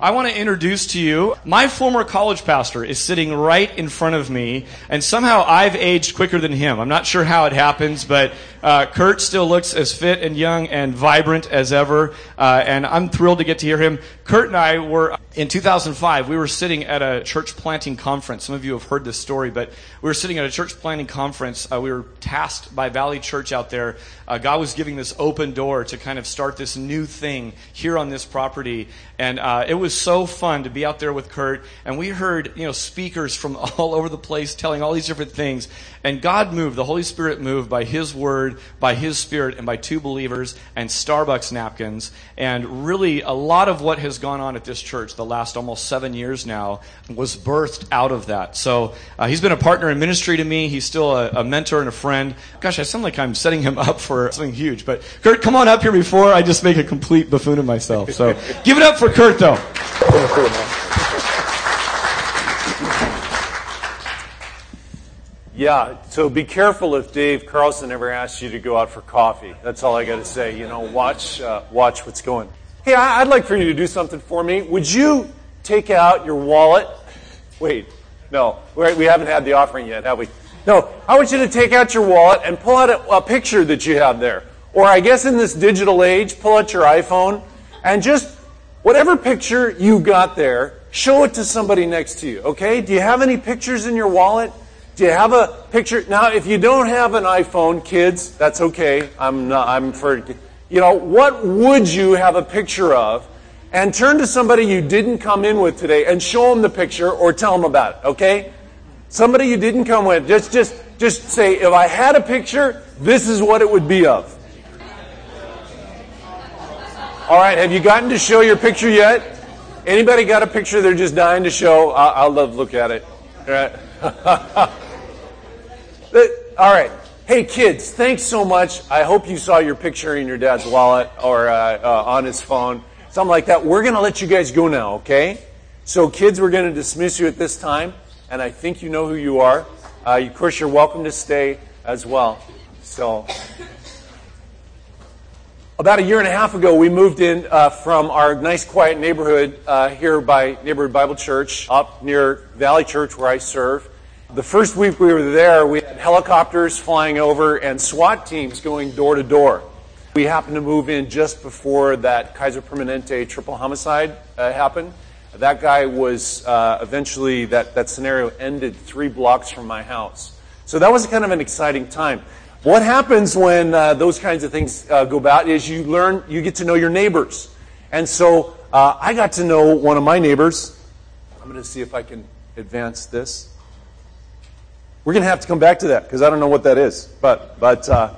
I want to introduce to you my former college pastor is sitting right in front of me, and somehow I've aged quicker than him. I'm not sure how it happens, but uh, Kurt still looks as fit and young and vibrant as ever, uh, and I'm thrilled to get to hear him. Kurt and I were in 2005. We were sitting at a church planting conference. Some of you have heard this story, but we were sitting at a church planting conference. Uh, we were tasked by Valley Church out there. Uh, God was giving this open door to kind of start this new thing here on this property, and uh, it was so fun to be out there with Kurt. And we heard you know speakers from all over the place telling all these different things, and God moved. The Holy Spirit moved by His Word, by His Spirit, and by two believers and Starbucks napkins, and really a lot of what has gone on at this church the last almost seven years now was birthed out of that. So uh, he's been a partner in ministry to me. He's still a, a, mentor and a friend. Gosh, I sound like I'm setting him up for something huge. But Kurt, come on up here before I just make a complete buffoon of myself. So give it up for Kurt, though. Yeah, so be careful if Dave Carlson ever asks you to go out for coffee. That's all I got to say. You know, watch uh, watch what's going. Hey, I'd like for you to do something for me. Would you take out your wallet? Wait, no, we haven't had the offering yet, have we? No, I want you to take out your wallet and pull out a, a picture that you have there. Or I guess in this digital age, pull out your iPhone and just whatever picture you got there, show it to somebody next to you, okay? Do you have any pictures in your wallet? Do you have a picture? Now, if you don't have an iPhone, kids, that's okay. I'm not, I'm for, you know, what would you have a picture of? And turn to somebody you didn't come in with today and show them the picture or tell them about it, okay? Somebody you didn't come with, just, just, just say, if I had a picture, this is what it would be of. All right, have you gotten to show your picture yet? Anybody got a picture they're just dying to show? I'll, I'll love look at it. All right. All right. Hey, kids, thanks so much. I hope you saw your picture in your dad's wallet or uh, uh, on his phone, something like that. We're going to let you guys go now, okay? So, kids, we're going to dismiss you at this time, and I think you know who you are. Uh, of course, you're welcome to stay as well. So, about a year and a half ago, we moved in uh, from our nice, quiet neighborhood uh, here by Neighborhood Bible Church up near Valley Church, where I serve. The first week we were there, we had helicopters flying over and SWAT teams going door to door. We happened to move in just before that Kaiser Permanente triple homicide uh, happened. That guy was uh, eventually, that, that scenario ended three blocks from my house. So that was kind of an exciting time. What happens when uh, those kinds of things uh, go about is you learn, you get to know your neighbors. And so uh, I got to know one of my neighbors. I'm going to see if I can advance this. We're going to have to come back to that because I don't know what that is. But, but, uh,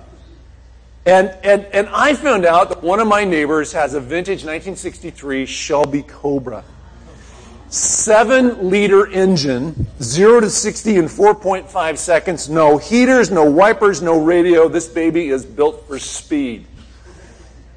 and, and, and I found out that one of my neighbors has a vintage 1963 Shelby Cobra. Seven liter engine, zero to 60 in 4.5 seconds, no heaters, no wipers, no radio. This baby is built for speed.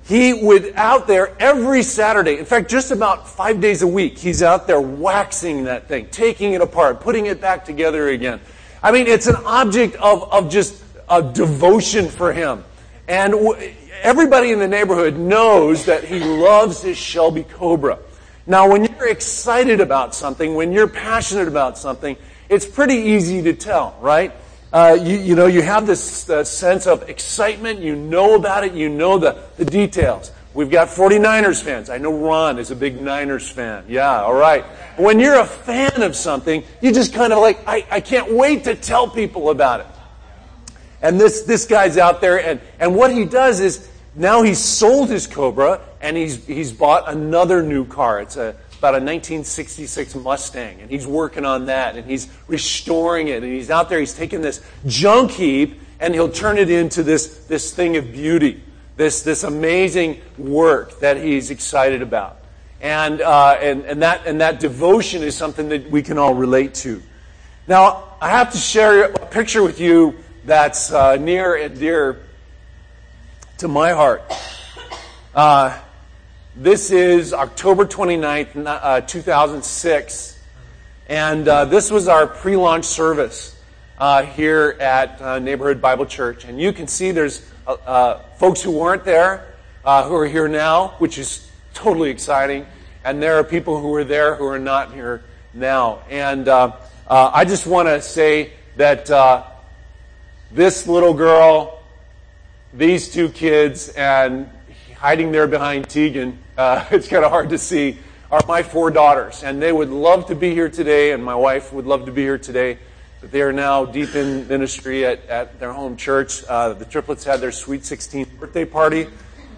He would out there every Saturday. In fact, just about five days a week, he's out there waxing that thing, taking it apart, putting it back together again. I mean, it's an object of, of just a devotion for him. And w- everybody in the neighborhood knows that he loves his Shelby Cobra. Now, when you're excited about something, when you're passionate about something, it's pretty easy to tell, right? Uh, you, you, know, you have this uh, sense of excitement. You know about it. You know the, the details. We've got 49ers fans. I know Ron is a big Niners fan. Yeah, all right. When you're a fan of something, you just kind of like, I, I can't wait to tell people about it. And this, this guy's out there, and, and what he does is now he's sold his Cobra and he's, he's bought another new car. It's a, about a 1966 Mustang, and he's working on that, and he's restoring it, and he's out there, he's taking this junk heap, and he'll turn it into this, this thing of beauty this, this amazing work that he's excited about. And, uh, and, and, that, and that devotion is something that we can all relate to. Now, I have to share a picture with you that's uh, near and dear to my heart. Uh, this is October 29th, uh, 2006. And uh, this was our pre launch service uh, here at Neighborhood Bible Church. And you can see there's uh, folks who weren't there, uh, who are here now, which is totally exciting. and there are people who are there who are not here now. And uh, uh, I just want to say that uh, this little girl, these two kids, and hiding there behind Tegan, uh, it's kind of hard to see, are my four daughters. And they would love to be here today, and my wife would love to be here today. They are now deep in ministry at, at their home church. Uh, the triplets had their sweet 16th birthday party,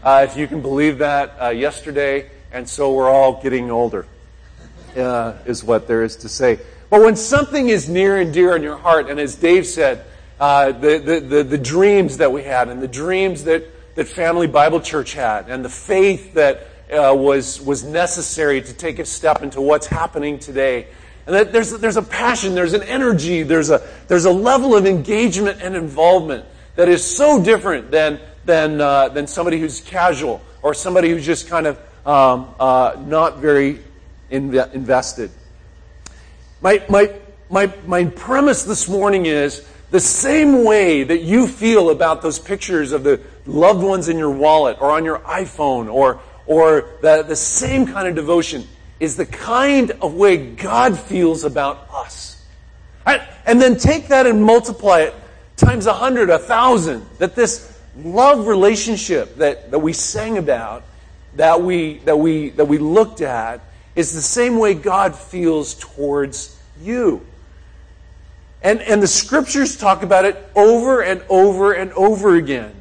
uh, if you can believe that, uh, yesterday. And so we're all getting older, uh, is what there is to say. But when something is near and dear in your heart, and as Dave said, uh, the, the, the, the dreams that we had, and the dreams that, that Family Bible Church had, and the faith that uh, was, was necessary to take a step into what's happening today. And that there's, there's a passion, there's an energy, there's a, there's a level of engagement and involvement that is so different than, than, uh, than somebody who's casual or somebody who's just kind of um, uh, not very inv- invested. My, my, my, my premise this morning is the same way that you feel about those pictures of the loved ones in your wallet or on your iPhone or, or the, the same kind of devotion is the kind of way God feels about us. And then take that and multiply it times a hundred, a thousand, that this love relationship that, that we sang about, that we, that, we, that we looked at, is the same way God feels towards you. And, and the scriptures talk about it over and over and over again.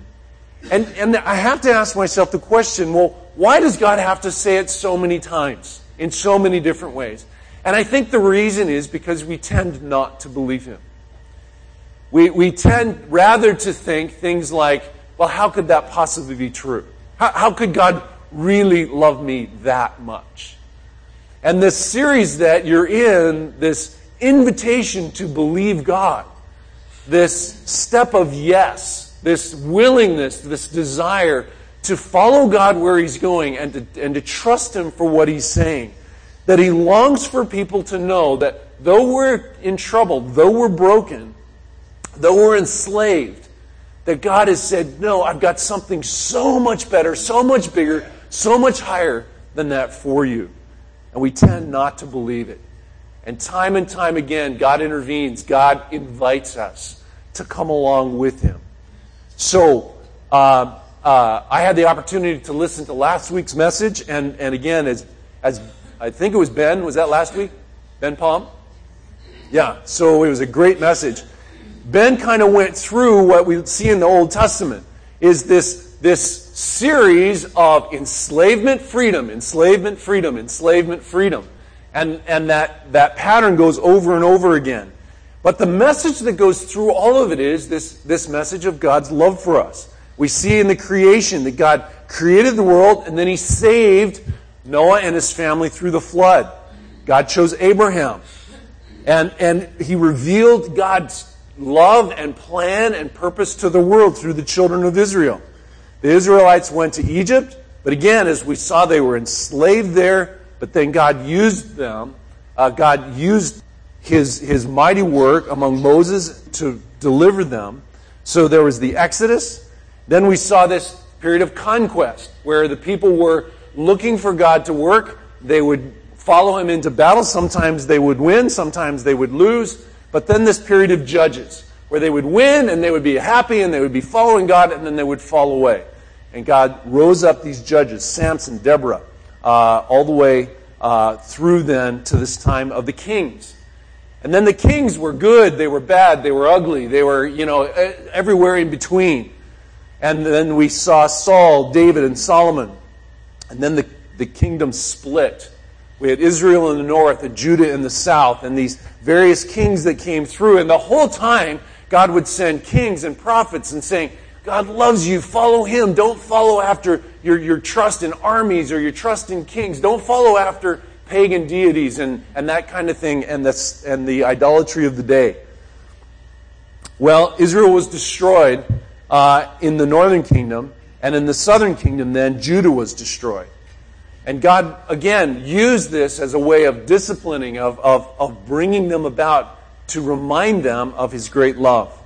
And, and I have to ask myself the question well, why does God have to say it so many times in so many different ways? And I think the reason is because we tend not to believe Him. We, we tend rather to think things like, well, how could that possibly be true? How, how could God really love me that much? And this series that you're in, this invitation to believe God, this step of yes, this willingness, this desire to follow God where He's going and to, and to trust Him for what He's saying. That He longs for people to know that though we're in trouble, though we're broken, though we're enslaved, that God has said, No, I've got something so much better, so much bigger, so much higher than that for you. And we tend not to believe it. And time and time again, God intervenes. God invites us to come along with Him. So, uh, uh, I had the opportunity to listen to last week's message, and, and again, as, as I think it was Ben, was that last week? Ben Palm? Yeah, so it was a great message. Ben kind of went through what we see in the Old Testament is this, this series of enslavement, freedom, enslavement, freedom, enslavement, freedom. And, and that, that pattern goes over and over again. But the message that goes through all of it is this, this message of God's love for us. We see in the creation that God created the world and then He saved Noah and his family through the flood. God chose Abraham. And, and He revealed God's love and plan and purpose to the world through the children of Israel. The Israelites went to Egypt, but again, as we saw, they were enslaved there but then God used them. Uh, God used his, his mighty work among Moses to deliver them. So there was the Exodus. Then we saw this period of conquest where the people were looking for God to work. They would follow him into battle. Sometimes they would win, sometimes they would lose. But then this period of judges where they would win and they would be happy and they would be following God and then they would fall away. And God rose up these judges, Samson, Deborah, uh, all the way uh, through then to this time of the kings. And then the kings were good, they were bad, they were ugly, they were, you know, everywhere in between. And then we saw Saul, David, and Solomon. And then the, the kingdom split. We had Israel in the north and Judah in the south, and these various kings that came through. And the whole time, God would send kings and prophets and saying, God loves you. Follow him. Don't follow after your, your trust in armies or your trust in kings. Don't follow after pagan deities and, and that kind of thing and, the and the idolatry of the day. Well, Israel was destroyed uh, in the northern kingdom, and in the southern kingdom, then, Judah was destroyed. And God, again, used this as a way of disciplining, of, of, of bringing them about to remind them of his great love.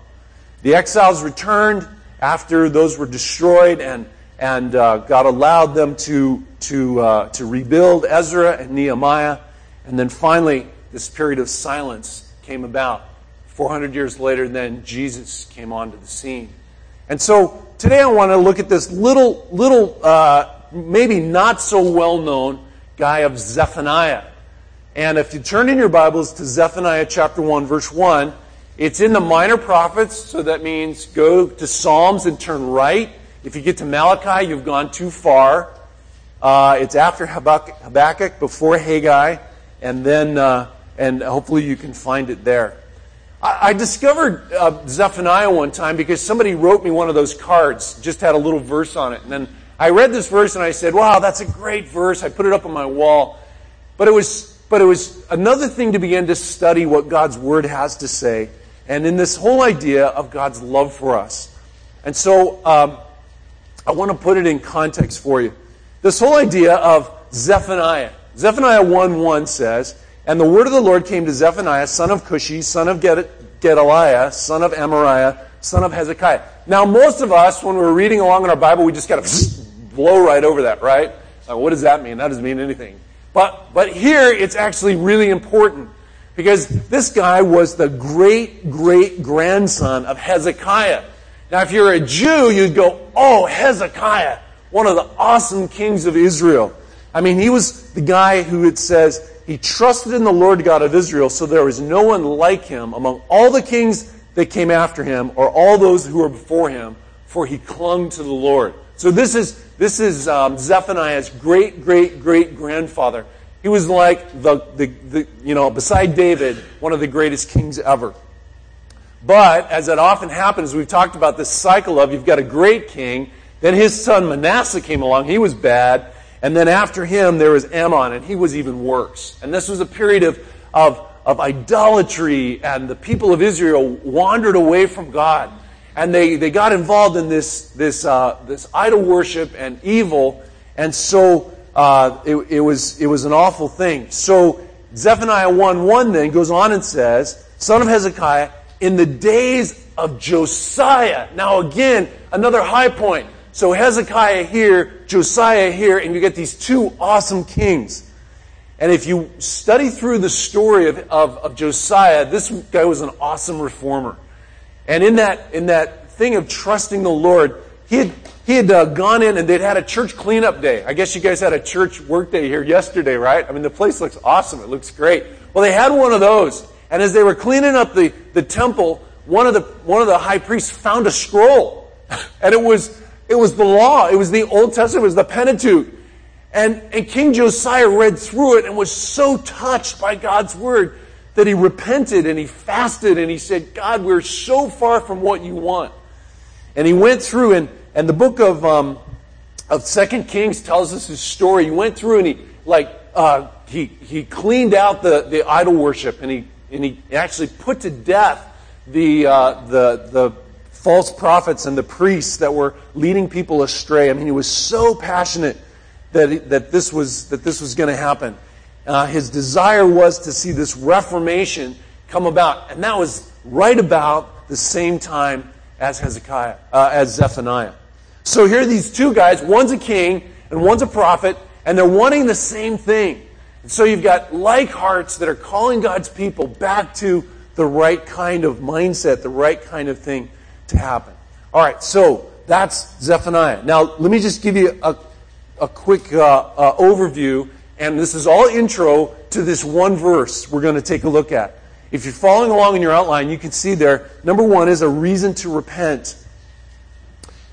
The exiles returned after those were destroyed, and, and uh, God allowed them to, to, uh, to rebuild Ezra and Nehemiah. And then finally, this period of silence came about. 400 years later, then Jesus came onto the scene. And so today I want to look at this little, little, uh, maybe not so well known guy of Zephaniah. And if you turn in your Bibles to Zephaniah chapter 1, verse 1, it's in the minor prophets, so that means go to Psalms and turn right. If you get to Malachi, you've gone too far. Uh, it's after Habakkuk, before Haggai, and then, uh, and hopefully you can find it there. I, discovered uh, Zephaniah one time because somebody wrote me one of those cards, just had a little verse on it, and then I read this verse and I said, "Wow, that's a great verse." I put it up on my wall, but it was, but it was another thing to begin to study what God's Word has to say and in this whole idea of God's love for us. And so um, I want to put it in context for you. This whole idea of Zephaniah. Zephaniah 1 1 says, And the word of the Lord came to Zephaniah, son of Cushi, son of Gedaliah, son of Amariah, son of Hezekiah. Now, most of us, when we're reading along in our Bible, we just kind of blow right over that, right? Like, what does that mean? That doesn't mean anything. But, but here, it's actually really important because this guy was the great great grandson of Hezekiah. Now, if you're a Jew, you'd go, oh, Hezekiah, one of the awesome kings of Israel. I mean, he was the guy who it says he trusted in the Lord God of Israel, so there was no one like him among all the kings that came after him or all those who were before him, for he clung to the Lord. So this is this is um, Zephaniah's great great great grandfather. He was like the, the, the, you know, beside David, one of the greatest kings ever. But, as it often happens, we've talked about this cycle of you've got a great king, then his son Manasseh came along, he was bad, and then after him there was Amon, and he was even worse. And this was a period of, of, of idolatry, and the people of Israel wandered away from God. And they, they got involved in this, this, uh, this idol worship and evil, and so uh, it, it, was, it was an awful thing. So Zephaniah 1 1 then goes on and says, Son of Hezekiah, in the days of Josiah. Now, again, another high point. So Hezekiah here, Josiah here, and you get these two awesome kings. And if you study through the story of, of, of Josiah, this guy was an awesome reformer. And in that, in that thing of trusting the Lord, he had, he had uh, gone in and they'd had a church cleanup day. I guess you guys had a church work day here yesterday, right? I mean, the place looks awesome. It looks great. Well, they had one of those. And as they were cleaning up the, the temple, one of the, one of the high priests found a scroll. And it was, it was the law. It was the Old Testament. It was the Pentateuch. And, and King Josiah read through it and was so touched by God's word that he repented and he fasted and he said, God, we're so far from what you want. And he went through and, and the book of, um, of Second Kings tells us his story. He went through and he, like, uh, he, he cleaned out the, the idol worship and he, and he actually put to death the, uh, the, the false prophets and the priests that were leading people astray. I mean, he was so passionate that, that this was, that this was going to happen. Uh, his desire was to see this reformation come about. And that was right about the same time as Hezekiah, uh, as Zephaniah. So here are these two guys. One's a king and one's a prophet, and they're wanting the same thing. And so you've got like hearts that are calling God's people back to the right kind of mindset, the right kind of thing to happen. All right, so that's Zephaniah. Now, let me just give you a, a quick uh, uh, overview, and this is all intro to this one verse we're going to take a look at. If you're following along in your outline, you can see there, number one is a reason to repent.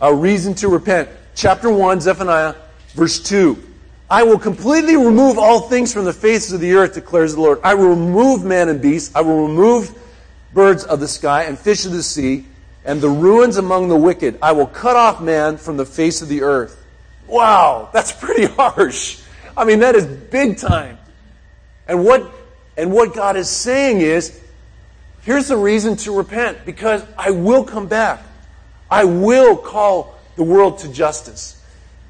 A reason to repent. Chapter 1, Zephaniah, verse 2. I will completely remove all things from the face of the earth, declares the Lord. I will remove man and beast. I will remove birds of the sky and fish of the sea and the ruins among the wicked. I will cut off man from the face of the earth. Wow, that's pretty harsh. I mean, that is big time. And what and what God is saying is, here's the reason to repent because I will come back. I will call the world to justice.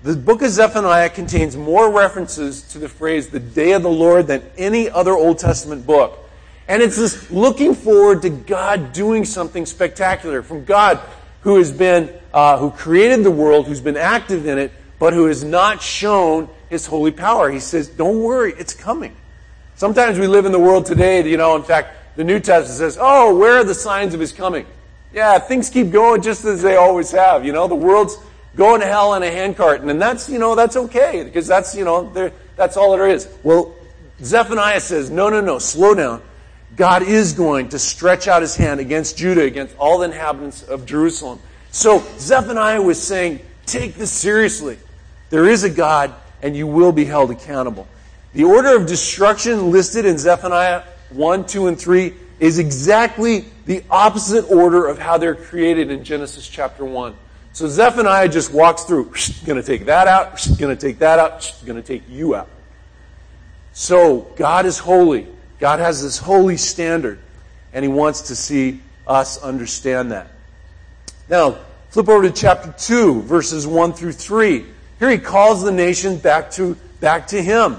The book of Zephaniah contains more references to the phrase the day of the Lord than any other Old Testament book. And it's this looking forward to God doing something spectacular, from God who has been uh, who created the world, who's been active in it, but who has not shown his holy power. He says, don't worry, it's coming. Sometimes we live in the world today, you know, in fact, the New Testament says, oh, where are the signs of his coming? Yeah, things keep going just as they always have. You know, the world's going to hell in a handcart, and that's, you know, that's okay, because that's, you know, that's all there is. Well, Zephaniah says, no, no, no, slow down. God is going to stretch out his hand against Judah, against all the inhabitants of Jerusalem. So Zephaniah was saying, take this seriously. There is a God, and you will be held accountable. The order of destruction listed in Zephaniah 1, 2, and 3 is exactly the opposite order of how they're created in Genesis chapter 1. So Zephaniah just walks through, going to take that out, going to take that out, going to take you out. So God is holy. God has this holy standard, and He wants to see us understand that. Now, flip over to chapter 2, verses 1 through 3. Here He calls the nation back to, back to Him.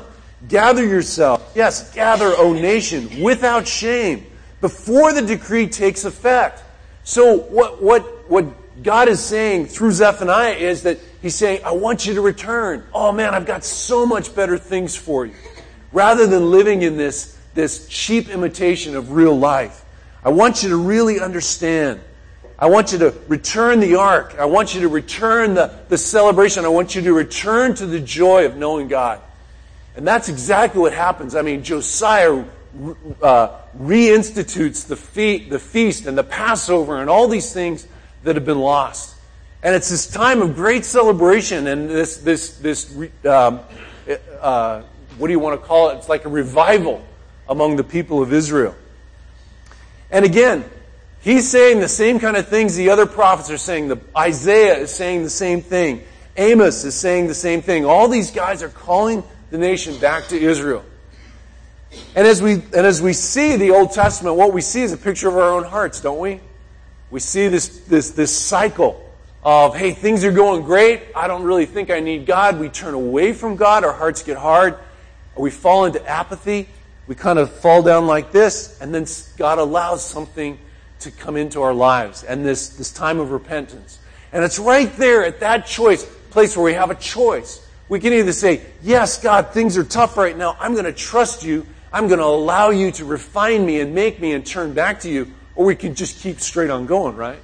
Gather yourself. Yes, gather, O nation, without shame, before the decree takes effect. So, what, what, what God is saying through Zephaniah is that He's saying, I want you to return. Oh man, I've got so much better things for you. Rather than living in this this cheap imitation of real life. I want you to really understand. I want you to return the ark. I want you to return the, the celebration. I want you to return to the joy of knowing God. And that's exactly what happens. I mean, Josiah uh, reinstitutes the, fe- the feast and the Passover and all these things that have been lost. And it's this time of great celebration and this, this, this um, uh, what do you want to call it? It's like a revival among the people of Israel. And again, he's saying the same kind of things the other prophets are saying. The, Isaiah is saying the same thing. Amos is saying the same thing. All these guys are calling the nation back to Israel. And as we, and as we see the Old Testament, what we see is a picture of our own hearts, don't we? We see this, this, this cycle of, hey, things are going great. I don't really think I need God. We turn away from God. Our hearts get hard. We fall into apathy we kind of fall down like this, and then God allows something to come into our lives and this, this time of repentance. And it's right there at that choice, place where we have a choice. We can either say, Yes, God, things are tough right now. I'm going to trust you. I'm going to allow you to refine me and make me and turn back to you. Or we can just keep straight on going, right?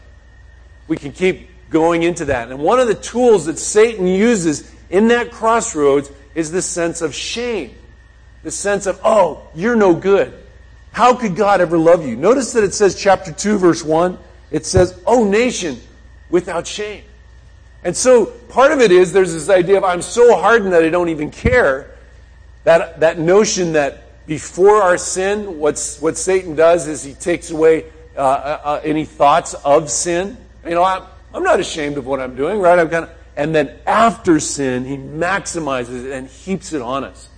We can keep going into that. And one of the tools that Satan uses in that crossroads is this sense of shame the sense of, oh, you're no good. How could God ever love you? Notice that it says, chapter 2, verse 1, it says, oh, nation without shame. And so part of it is there's this idea of, I'm so hardened that I don't even care. That, that notion that before our sin, what's, what Satan does is he takes away uh, uh, uh any thoughts of sin. You know, I'm, I'm not ashamed of what I'm doing, right? I'm kind of, and then after sin, he maximizes it and heaps it on us.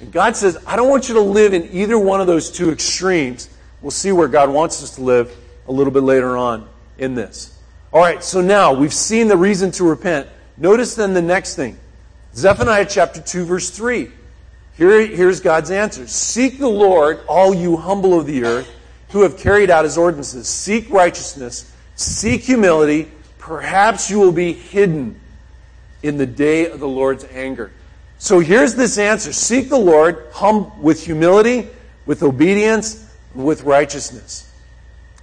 And God says, I don't want you to live in either one of those two extremes. We'll see where God wants us to live a little bit later on in this. All right, so now we've seen the reason to repent. Notice then the next thing Zephaniah chapter 2, verse 3. Here, here's God's answer Seek the Lord, all you humble of the earth, who have carried out his ordinances. Seek righteousness, seek humility. Perhaps you will be hidden in the day of the Lord's anger. So here's this answer Seek the Lord hum, with humility, with obedience, with righteousness.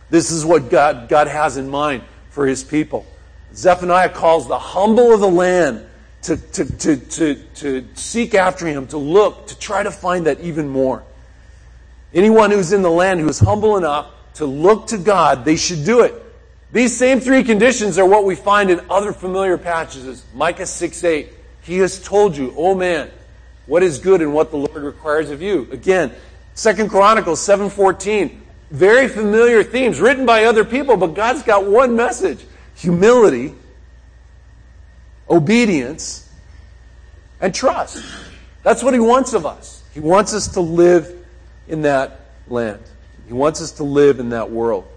This is what God, God has in mind for his people. Zephaniah calls the humble of the land to, to, to, to, to seek after him, to look, to try to find that even more. Anyone who's in the land who is humble enough to look to God, they should do it. These same three conditions are what we find in other familiar passages. Micah 6 8. He has told you, oh man, what is good and what the Lord requires of you. Again, Second Chronicles 7:14, very familiar themes written by other people, but God's got one message: humility, obedience, and trust. That's what he wants of us. He wants us to live in that land. He wants us to live in that world.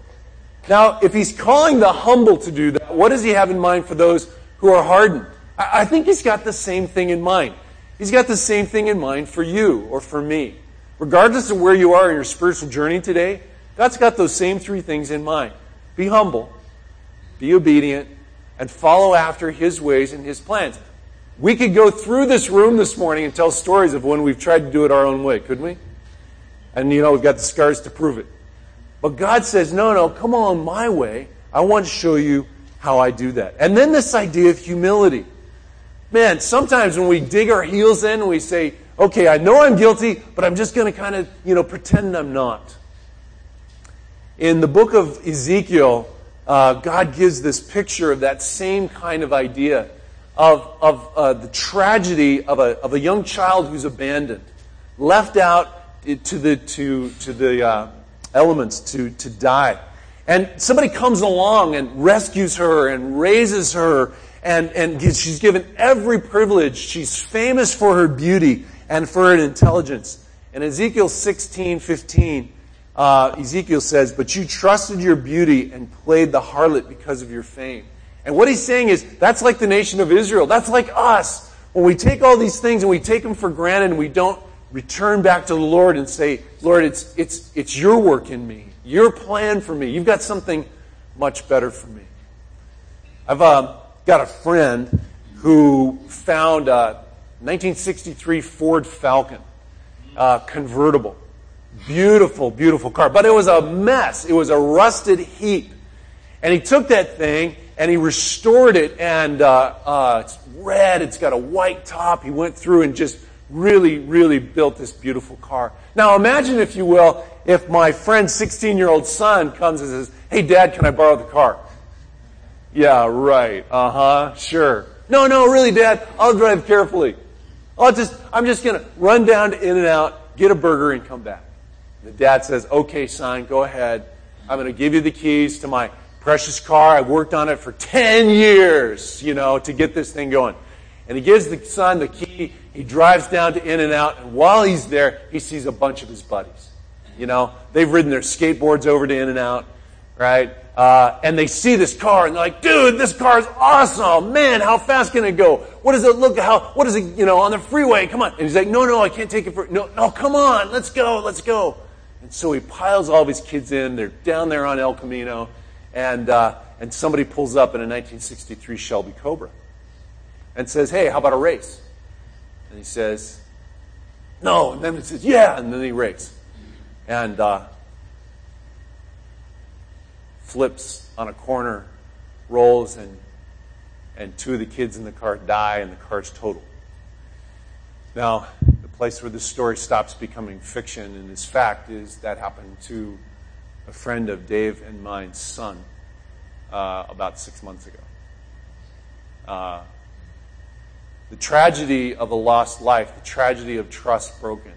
Now, if he's calling the humble to do that, what does he have in mind for those who are hardened? I think he's got the same thing in mind. He's got the same thing in mind for you or for me. Regardless of where you are in your spiritual journey today, God's got those same three things in mind. Be humble, be obedient, and follow after his ways and his plans. We could go through this room this morning and tell stories of when we've tried to do it our own way, couldn't we? And you know, we've got the scars to prove it. But God says, no, no, come on my way. I want to show you how I do that. And then this idea of humility. Man, sometimes when we dig our heels in and we say, okay, I know I'm guilty, but I'm just going to kind of, you know, pretend I'm not. In the book of Ezekiel, uh, God gives this picture of that same kind of idea of, of uh, the tragedy of a, of a young child who's abandoned, left out to the, to, to the uh, elements to, to die. And somebody comes along and rescues her and raises her, and, and she's given every privilege. She's famous for her beauty and for her intelligence. In Ezekiel 16, 15, uh, Ezekiel says, But you trusted your beauty and played the harlot because of your fame. And what he's saying is, that's like the nation of Israel. That's like us. When we take all these things and we take them for granted and we don't return back to the Lord and say, Lord, it's, it's, it's your work in me, your plan for me. You've got something much better for me. I've uh, got a friend who found a 1963 Ford Falcon uh, convertible. Beautiful, beautiful car. But it was a mess. It was a rusted heap. And he took that thing and he restored it, and uh, uh, it's red. It's got a white top. He went through and just really, really built this beautiful car. Now imagine, if you will, if my friend's 16 year old son comes and says, Hey, Dad, can I borrow the car? Yeah, right. Uh huh. Sure. No, no, really, Dad, I'll drive carefully. I'll just, I'm just going to run down to In and Out, get a burger, and come back. The dad says, Okay, son, go ahead. I'm going to give you the keys to my precious car. I've worked on it for 10 years, you know, to get this thing going. And he gives the son the key. He drives down to In and Out, and while he's there, he sees a bunch of his buddies. You know, they've ridden their skateboards over to In and Out, right? Uh, and they see this car, and they're like, "Dude, this car is awesome! Man, how fast can it go? What does it look? How? What is it? You know, on the freeway? Come on!" And he's like, "No, no, I can't take it for no, no. Come on, let's go, let's go." And so he piles all of his kids in. They're down there on El Camino, and uh, and somebody pulls up in a 1963 Shelby Cobra and says, Hey, how about a race? And he says, No. And then he says, Yeah. And then he races. And uh, flips on a corner, rolls, and, and two of the kids in the car die, and the car's total. Now, the place where this story stops becoming fiction and is fact is that happened to a friend of Dave and mine's son uh, about six months ago. Uh, the tragedy of a lost life, the tragedy of trust broken.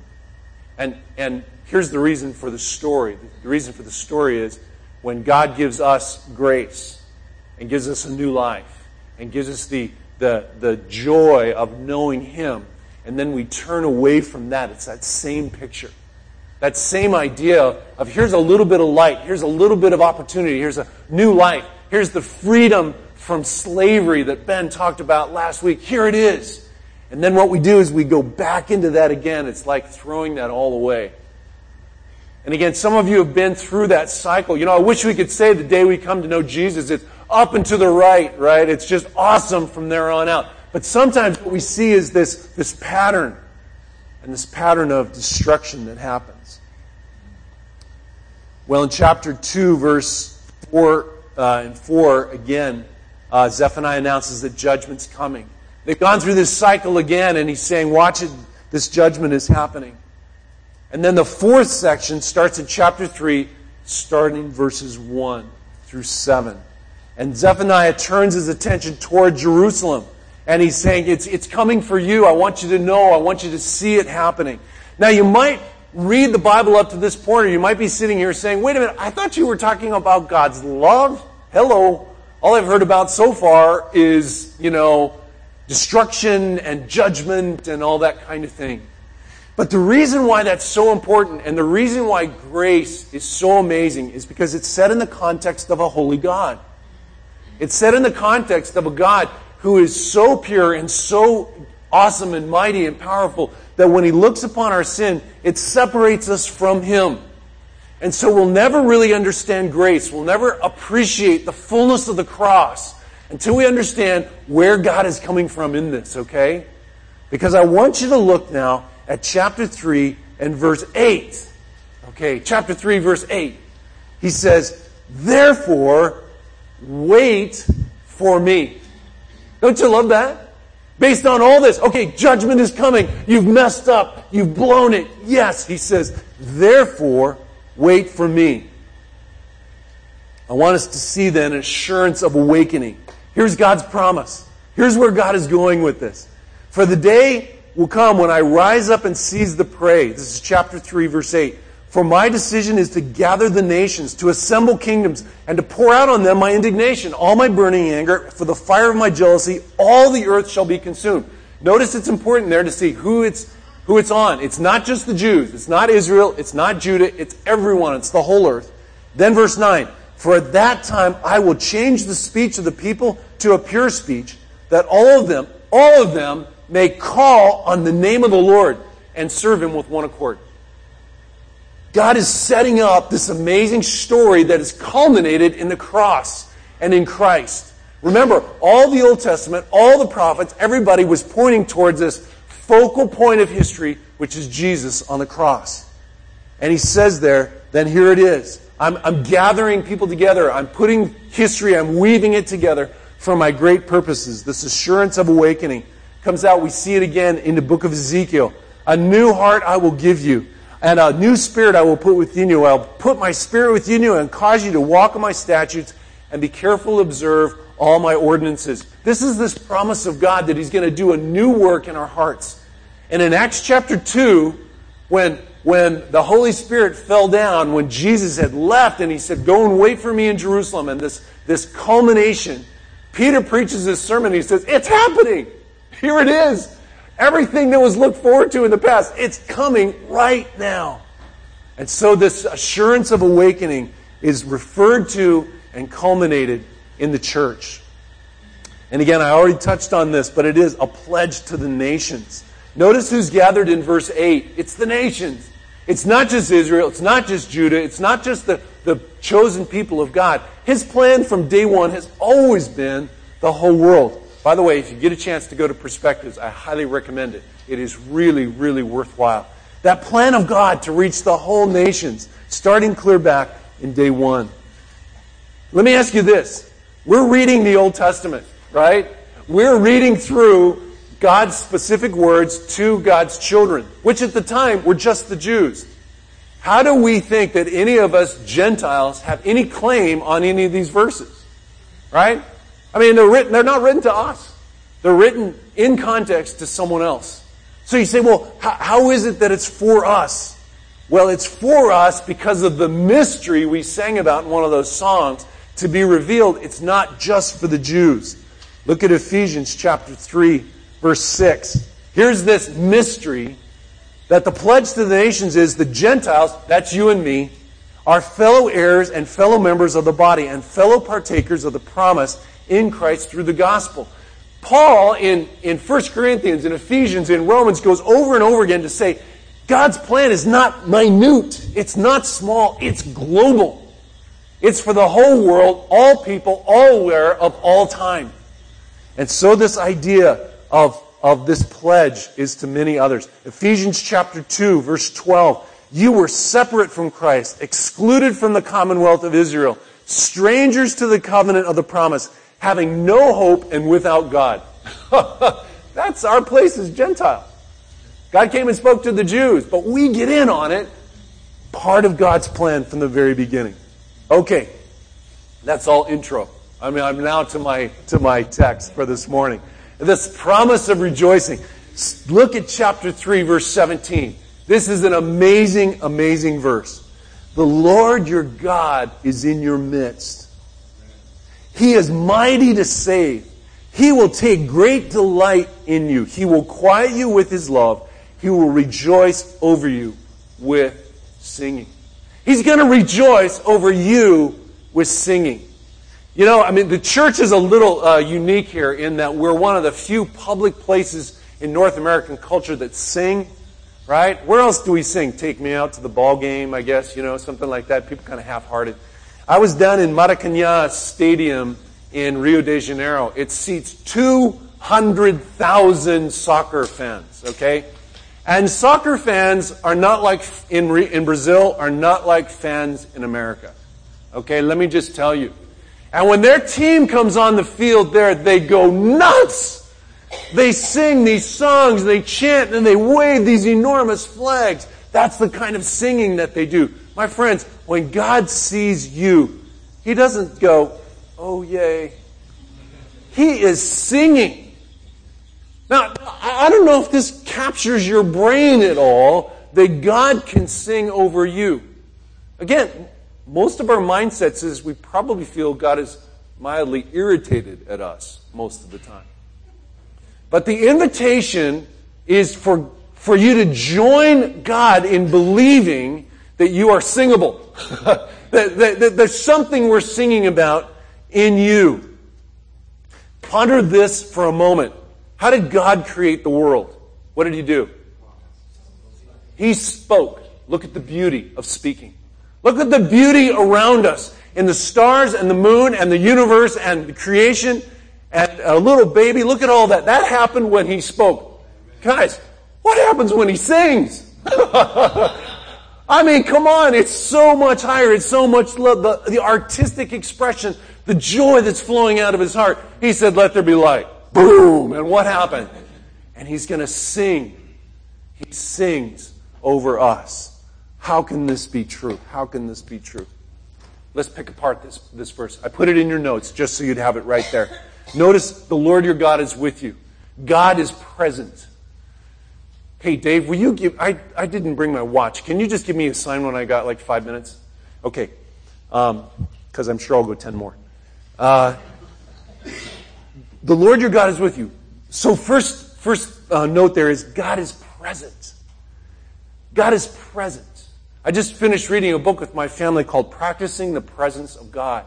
And, and here's the reason for the story. The reason for the story is when God gives us grace and gives us a new life and gives us the, the, the joy of knowing Him, and then we turn away from that, it's that same picture. That same idea of here's a little bit of light, here's a little bit of opportunity, here's a new life, here's the freedom from slavery that Ben talked about last week. Here it is. And then what we do is we go back into that again. It's like throwing that all away. And again, some of you have been through that cycle. You know, I wish we could say the day we come to know Jesus, it's up and to the right, right? It's just awesome from there on out. But sometimes what we see is this, this pattern, and this pattern of destruction that happens. Well, in chapter 2, verse 4 uh, and 4, again, uh, Zephaniah announces that judgment's coming. They've gone through this cycle again, and he's saying, Watch it, this judgment is happening. And then the fourth section starts in chapter 3, starting verses 1 through 7. And Zephaniah turns his attention toward Jerusalem. And he's saying, it's, it's coming for you. I want you to know. I want you to see it happening. Now, you might read the Bible up to this point, or you might be sitting here saying, wait a minute, I thought you were talking about God's love. Hello all I've heard about so far is, you know, destruction and judgment and all that kind of thing. But the reason why that's so important and the reason why grace is so amazing is because it's set in the context of a holy God. It's set in the context of a God who is so pure and so awesome and mighty and powerful that when he looks upon our sin, it separates us from him. And so we'll never really understand grace. We'll never appreciate the fullness of the cross until we understand where God is coming from in this, okay? Because I want you to look now at chapter 3 and verse 8. Okay, chapter 3, verse 8. He says, Therefore, wait for me. Don't you love that? Based on all this, okay, judgment is coming. You've messed up. You've blown it. Yes, he says, therefore, wait for me. I want us to see then assurance of awakening. Here's God's promise. Here's where God is going with this. For the day will come when I rise up and seize the prey. This is chapter 3, verse 8. For my decision is to gather the nations, to assemble kingdoms, and to pour out on them my indignation, all my burning anger, for the fire of my jealousy, all the earth shall be consumed. Notice it's important there to see who it's, who it's on. It's not just the Jews. It's not Israel. It's not Judah. It's everyone. It's the whole earth. Then verse 9. For at that time I will change the speech of the people to a pure speech, that all of them, all of them may call on the name of the Lord and serve him with one accord. God is setting up this amazing story that is culminated in the cross and in Christ. Remember, all the Old Testament, all the prophets, everybody was pointing towards this focal point of history, which is Jesus on the cross. And he says there, then here it is. I'm, I'm gathering people together. I'm putting history, I'm weaving it together for my great purposes. This assurance of awakening comes out. We see it again in the book of Ezekiel. A new heart I will give you and a new spirit I will put within you. I'll put my spirit within you and cause you to walk in my statutes and be careful to observe all my ordinances. This is this promise of God that He's going to do a new work in our hearts. And in Acts chapter 2, when, when the Holy Spirit fell down, when Jesus had left and He said, Go and wait for me in Jerusalem, and this, this culmination, Peter preaches this sermon. He says, It's happening. Here it is. Everything that was looked forward to in the past, it's coming right now. And so this assurance of awakening is referred to and culminated in the church. And again, I already touched on this, but it is a pledge to the nations. Notice who's gathered in verse 8. It's the nations. It's not just Israel. It's not just Judah. It's not just the, the chosen people of God. His plan from day one has always been the whole world. By the way, if you get a chance to go to Perspectives, I highly recommend it. It is really, really worthwhile. That plan of God to reach the whole nations, starting clear back in day one. Let me ask you this. We're reading the Old Testament, right? We're reading through God's specific words to God's children, which at the time were just the Jews. How do we think that any of us Gentiles have any claim on any of these verses? Right? I mean, they're written, they're not written to us. They're written in context to someone else. So you say, well, how, how is it that it's for us? Well, it's for us because of the mystery we sang about in one of those songs to be revealed. It's not just for the Jews. Look at Ephesians chapter 3, verse 6. Here's this mystery that the pledge to the nations is the Gentiles, that's you and me, are fellow heirs and fellow members of the body and fellow partakers of the promise in Christ through the gospel. Paul in, in 1 Corinthians, in Ephesians, in Romans goes over and over again to say, God's plan is not minute. It's not small. It's global. It's for the whole world, all people, all where, of all time. And so this idea of, of this pledge is to many others. Ephesians chapter 2, verse 12. You were separate from Christ, excluded from the commonwealth of Israel, strangers to the covenant of the promise having no hope and without God. That's our place as Gentile. God came and spoke to the Jews, but we get in on it. Part of God's plan from the very beginning. Okay, that's all intro. I mean, I'm now to my to my text for this morning. This promise of rejoicing. Look at chapter 3, verse 17. This is an amazing, amazing verse. The Lord your God is in your midst he is mighty to save. He will take great delight in you. He will quiet you with his love. He will rejoice over you with singing. He's going to rejoice over you with singing. You know, I mean, the church is a little uh, unique here in that we're one of the few public places in North American culture that sing, right? Where else do we sing? Take me out to the ball game, I guess, you know, something like that. People kind of half hearted. I was down in Maracanã Stadium in Rio de Janeiro. It seats 200,000 soccer fans, okay? And soccer fans are not like in, in Brazil, are not like fans in America. Okay, let me just tell you. And when their team comes on the field there, they go nuts. They sing these songs, they chant, and they wave these enormous flags. That's the kind of singing that they do. My friends, when God sees you, He doesn't go, oh yay. He is singing. Now, I don't know if this captures your brain at all that God can sing over you. Again, most of our mindsets is we probably feel God is mildly irritated at us most of the time. But the invitation is for, for you to join God in believing that you are singable. that, that, that there's something we're singing about in you. Ponder this for a moment. How did God create the world? What did He do? He spoke. Look at the beauty of speaking. Look at the beauty around us in the stars and the moon and the universe and the creation and a little baby. Look at all that. That happened when He spoke. Guys, what happens when He sings? I mean, come on. It's so much higher. It's so much love. The, the artistic expression, the joy that's flowing out of His heart. He said, let there be light. Boom! And what happened? And he's going to sing. He sings over us. How can this be true? How can this be true? Let's pick apart this, this verse. I put it in your notes just so you'd have it right there. Notice the Lord your God is with you. God is present. Hey, Dave, will you give. I, I didn't bring my watch. Can you just give me a sign when I got like five minutes? Okay. Because um, I'm sure I'll go 10 more. Uh, the Lord your God is with you. So first, first uh, note there is God is present. God is present. I just finished reading a book with my family called Practicing the Presence of God.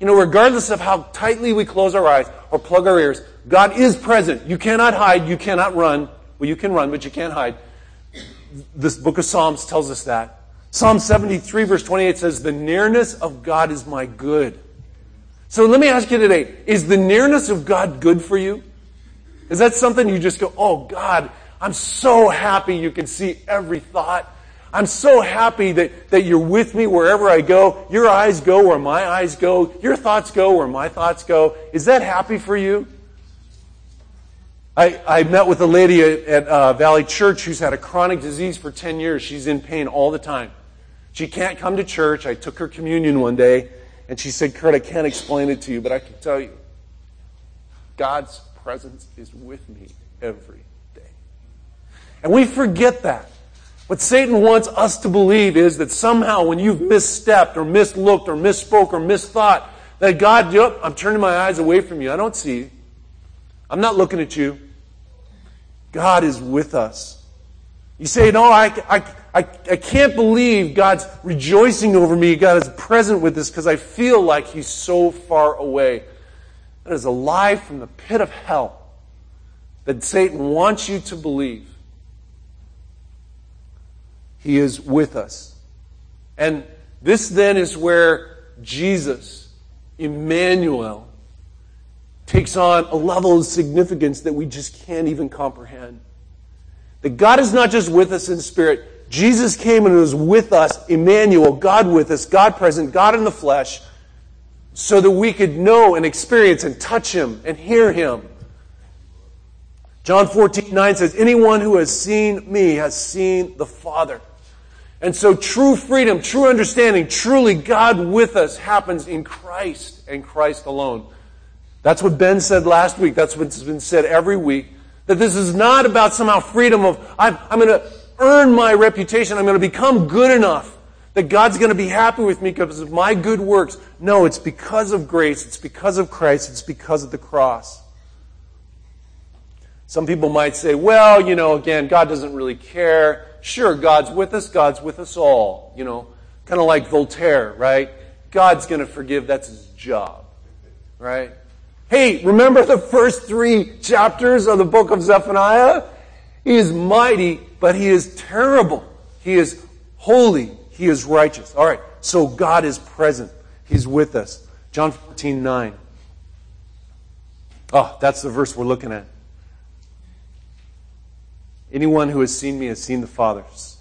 You know, regardless of how tightly we close our eyes or plug our ears, God is present. You cannot hide. You cannot run. Well, you can run, but you can't hide. This book of Psalms tells us that. Psalm 73 verse 28 says, The nearness of God is my good. So let me ask you today, is the nearness of God good for you? Is that something you just go, oh God, I'm so happy you can see every thought. I'm so happy that, that you're with me wherever I go. Your eyes go where my eyes go. Your thoughts go where my thoughts go. Is that happy for you? I, I met with a lady at, at uh, Valley Church who's had a chronic disease for 10 years. She's in pain all the time. She can't come to church. I took her communion one day and she said, Kurt, I can't explain it to you, but I can tell you God's presence is with me every day. And we forget that. What Satan wants us to believe is that somehow when you've misstepped or mislooked or misspoke or misthought, that God, yep, I'm turning my eyes away from you. I don't see you. I'm not looking at you. God is with us. You say, no, I, I, I, I can't believe God's rejoicing over me. God is present with us because I feel like He's so far away. That is a lie from the pit of hell that Satan wants you to believe. He is with us. And this then is where Jesus, Emmanuel, takes on a level of significance that we just can't even comprehend. That God is not just with us in spirit, Jesus came and was with us, Emmanuel, God with us, God present, God in the flesh, so that we could know and experience and touch Him and hear Him. John 14, 9 says, Anyone who has seen me has seen the Father. And so true freedom, true understanding, truly God with us happens in Christ and Christ alone. That's what Ben said last week. That's what's been said every week. That this is not about somehow freedom of, I'm, I'm going to earn my reputation. I'm going to become good enough that God's going to be happy with me because of my good works. No, it's because of grace. It's because of Christ. It's because of the cross. Some people might say, well, you know, again, God doesn't really care. Sure, God's with us. God's with us all. You know, kind of like Voltaire, right? God's going to forgive. That's his job, right? Hey, remember the first three chapters of the book of Zephaniah? He is mighty, but he is terrible. He is holy. He is righteous. All right. So God is present. He's with us. John 14, 9. Oh, that's the verse we're looking at. Anyone who has seen me has seen the Father's.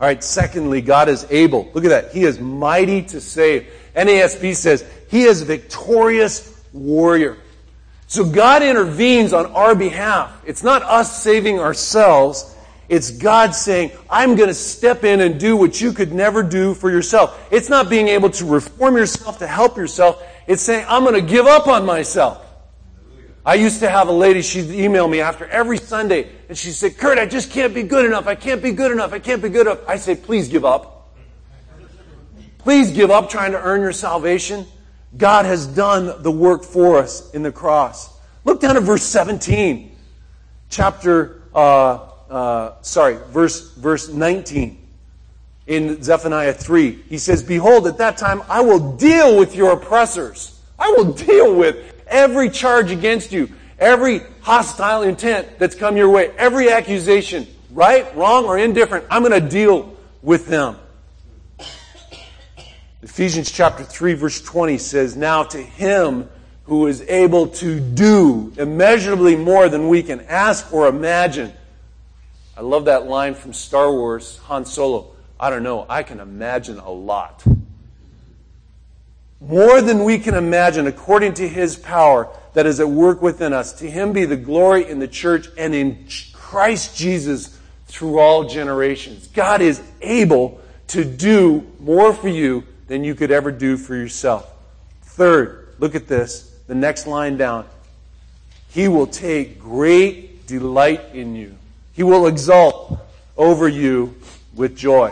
All right, secondly, God is able. Look at that. He is mighty to save. NASB says, He is victorious warrior. So God intervenes on our behalf. It's not us saving ourselves. It's God saying, I'm going to step in and do what you could never do for yourself. It's not being able to reform yourself to help yourself. It's saying, I'm going to give up on myself. I used to have a lady, she'd email me after every Sunday, and she said, Kurt, I just can't be good enough. I can't be good enough. I can't be good enough. I say, please give up. Please give up trying to earn your salvation. God has done the work for us in the cross. Look down at verse 17, chapter, uh, uh, sorry, verse, verse 19 in Zephaniah 3. He says, Behold, at that time I will deal with your oppressors. I will deal with every charge against you, every hostile intent that's come your way, every accusation, right, wrong, or indifferent, I'm going to deal with them. Ephesians chapter 3 verse 20 says, Now to him who is able to do immeasurably more than we can ask or imagine. I love that line from Star Wars, Han Solo. I don't know, I can imagine a lot more than we can imagine according to his power that is at work within us. To him be the glory in the church and in Christ Jesus through all generations. God is able to do more for you than you could ever do for yourself. Third, look at this, the next line down. He will take great delight in you. He will exult over you with joy.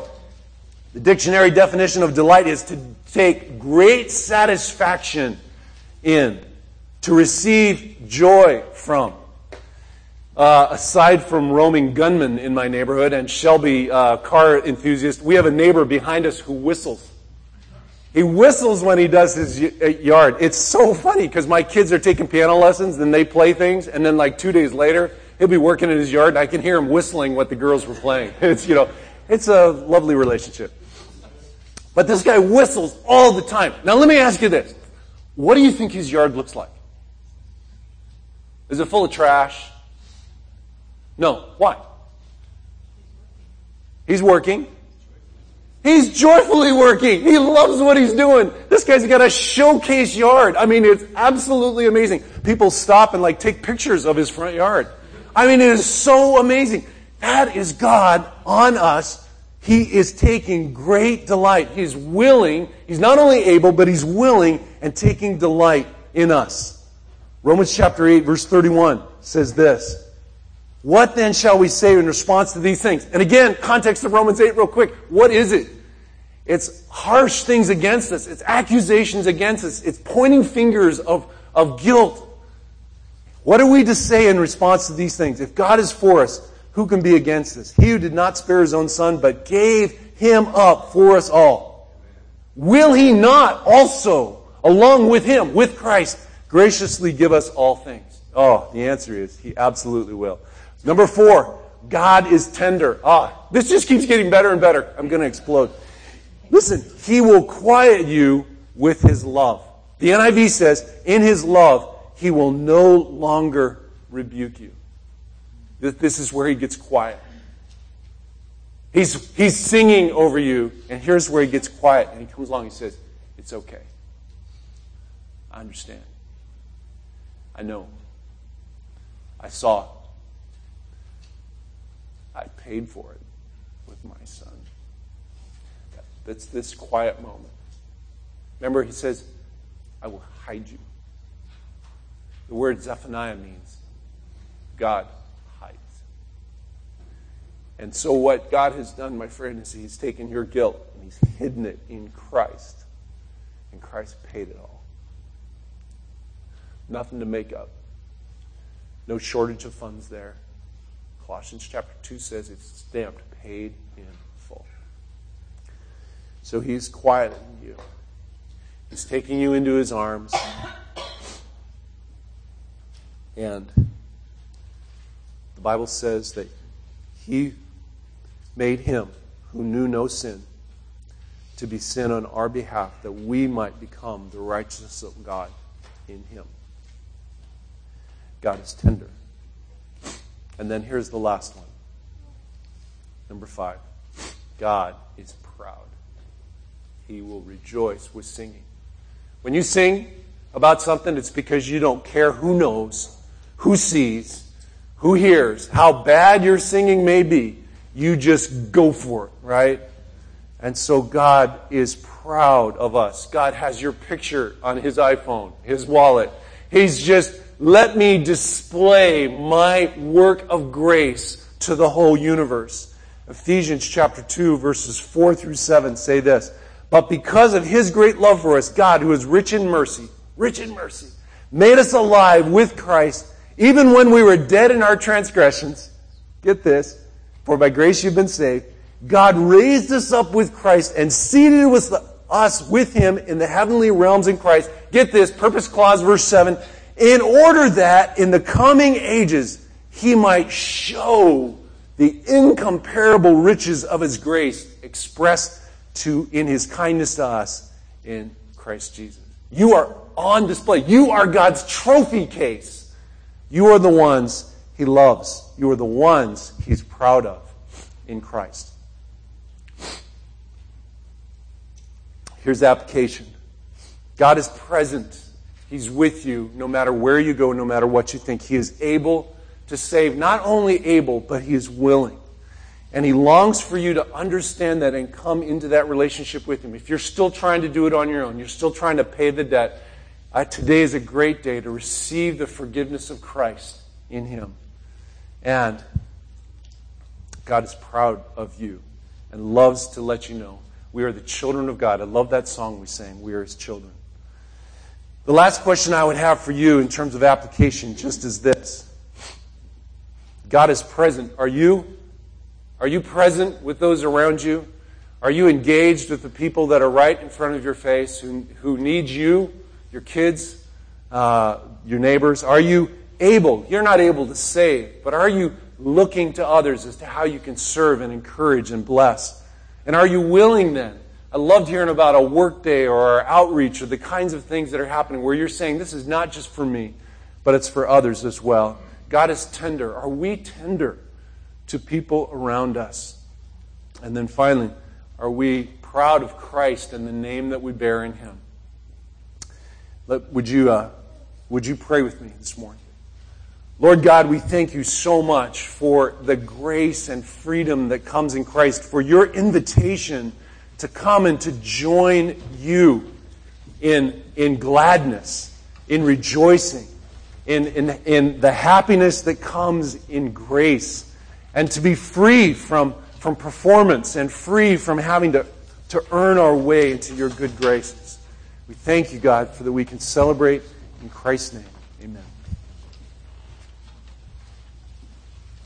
The dictionary definition of delight is to take great satisfaction in, to receive joy from. Uh, aside from roaming gunmen in my neighborhood and Shelby uh, car enthusiast, we have a neighbor behind us who whistles. He whistles when he does his uh, yard. It's so funny because my kids are taking piano lessons and they play things, and then like two days later, he'll be working in his yard and I can hear him whistling what the girls were playing. It's you know, it's a lovely relationship. But this guy whistles all the time. Now let me ask you this. What do you think his yard looks like? Is it full of trash? No. Why? He's working. He's joyfully working. He loves what he's doing. This guy's got a showcase yard. I mean, it's absolutely amazing. People stop and like take pictures of his front yard. I mean, it is so amazing. That is God on us he is taking great delight. He's willing, he's not only able, but he's willing and taking delight in us. Romans chapter 8, verse 31 says this. What then shall we say in response to these things? And again, context of Romans 8 real quick. What is it? It's harsh things against us. It's accusations against us. It's pointing fingers of, of guilt. What are we to say in response to these things? If God is for us, who can be against us? He who did not spare his own son, but gave him up for us all. Will he not also, along with him, with Christ, graciously give us all things? Oh, the answer is he absolutely will. Number four, God is tender. Ah, this just keeps getting better and better. I'm going to explode. Listen, he will quiet you with his love. The NIV says, in his love, he will no longer rebuke you. This is where he gets quiet. He's, he's singing over you, and here's where he gets quiet, and he comes along and he says, It's okay. I understand. I know. I saw. I paid for it with my son. That's this quiet moment. Remember, he says, I will hide you. The word Zephaniah means God hides. and so, what God has done, my friend, is He's taken your guilt and He's hidden it in Christ. And Christ paid it all. Nothing to make up. No shortage of funds there. Colossians chapter 2 says it's stamped, paid in full. So He's quieting you, He's taking you into His arms. And the Bible says that He made him who knew no sin to be sin on our behalf that we might become the righteousness of God in him. God is tender. And then here's the last one. Number five God is proud. He will rejoice with singing. When you sing about something, it's because you don't care who knows, who sees, who hears, how bad your singing may be. You just go for it, right? And so God is proud of us. God has your picture on his iPhone, his wallet. He's just, let me display my work of grace to the whole universe. Ephesians chapter 2 verses 4 through 7 say this. But because of his great love for us, God, who is rich in mercy, rich in mercy, made us alive with Christ, even when we were dead in our transgressions. Get this. For by grace you've been saved. God raised us up with Christ and seated us with him in the heavenly realms in Christ. Get this, purpose clause, verse 7. In order that in the coming ages he might show the incomparable riches of his grace expressed to in his kindness to us in Christ Jesus. You are on display. You are God's trophy case. You are the ones he loves. You are the ones he's proud of in Christ. Here's application God is present. He's with you no matter where you go, no matter what you think. He is able to save, not only able, but He is willing. And He longs for you to understand that and come into that relationship with Him. If you're still trying to do it on your own, you're still trying to pay the debt, uh, today is a great day to receive the forgiveness of Christ in Him. And God is proud of you and loves to let you know we are the children of God. I love that song we sang, We Are His Children. The last question I would have for you in terms of application just is this God is present. Are you? Are you present with those around you? Are you engaged with the people that are right in front of your face who, who need you, your kids, uh, your neighbors? Are you able? You're not able to save, but are you looking to others as to how you can serve and encourage and bless? And are you willing then? I loved hearing about a work day or our outreach or the kinds of things that are happening where you're saying, this is not just for me, but it's for others as well. God is tender. Are we tender to people around us? And then finally, are we proud of Christ and the name that we bear in Him? Let, would, you, uh, would you pray with me this morning? Lord God, we thank you so much for the grace and freedom that comes in Christ, for your invitation to come and to join you in, in gladness, in rejoicing, in, in, in the happiness that comes in grace, and to be free from, from performance and free from having to, to earn our way into your good graces. We thank you, God, for that we can celebrate in Christ's name.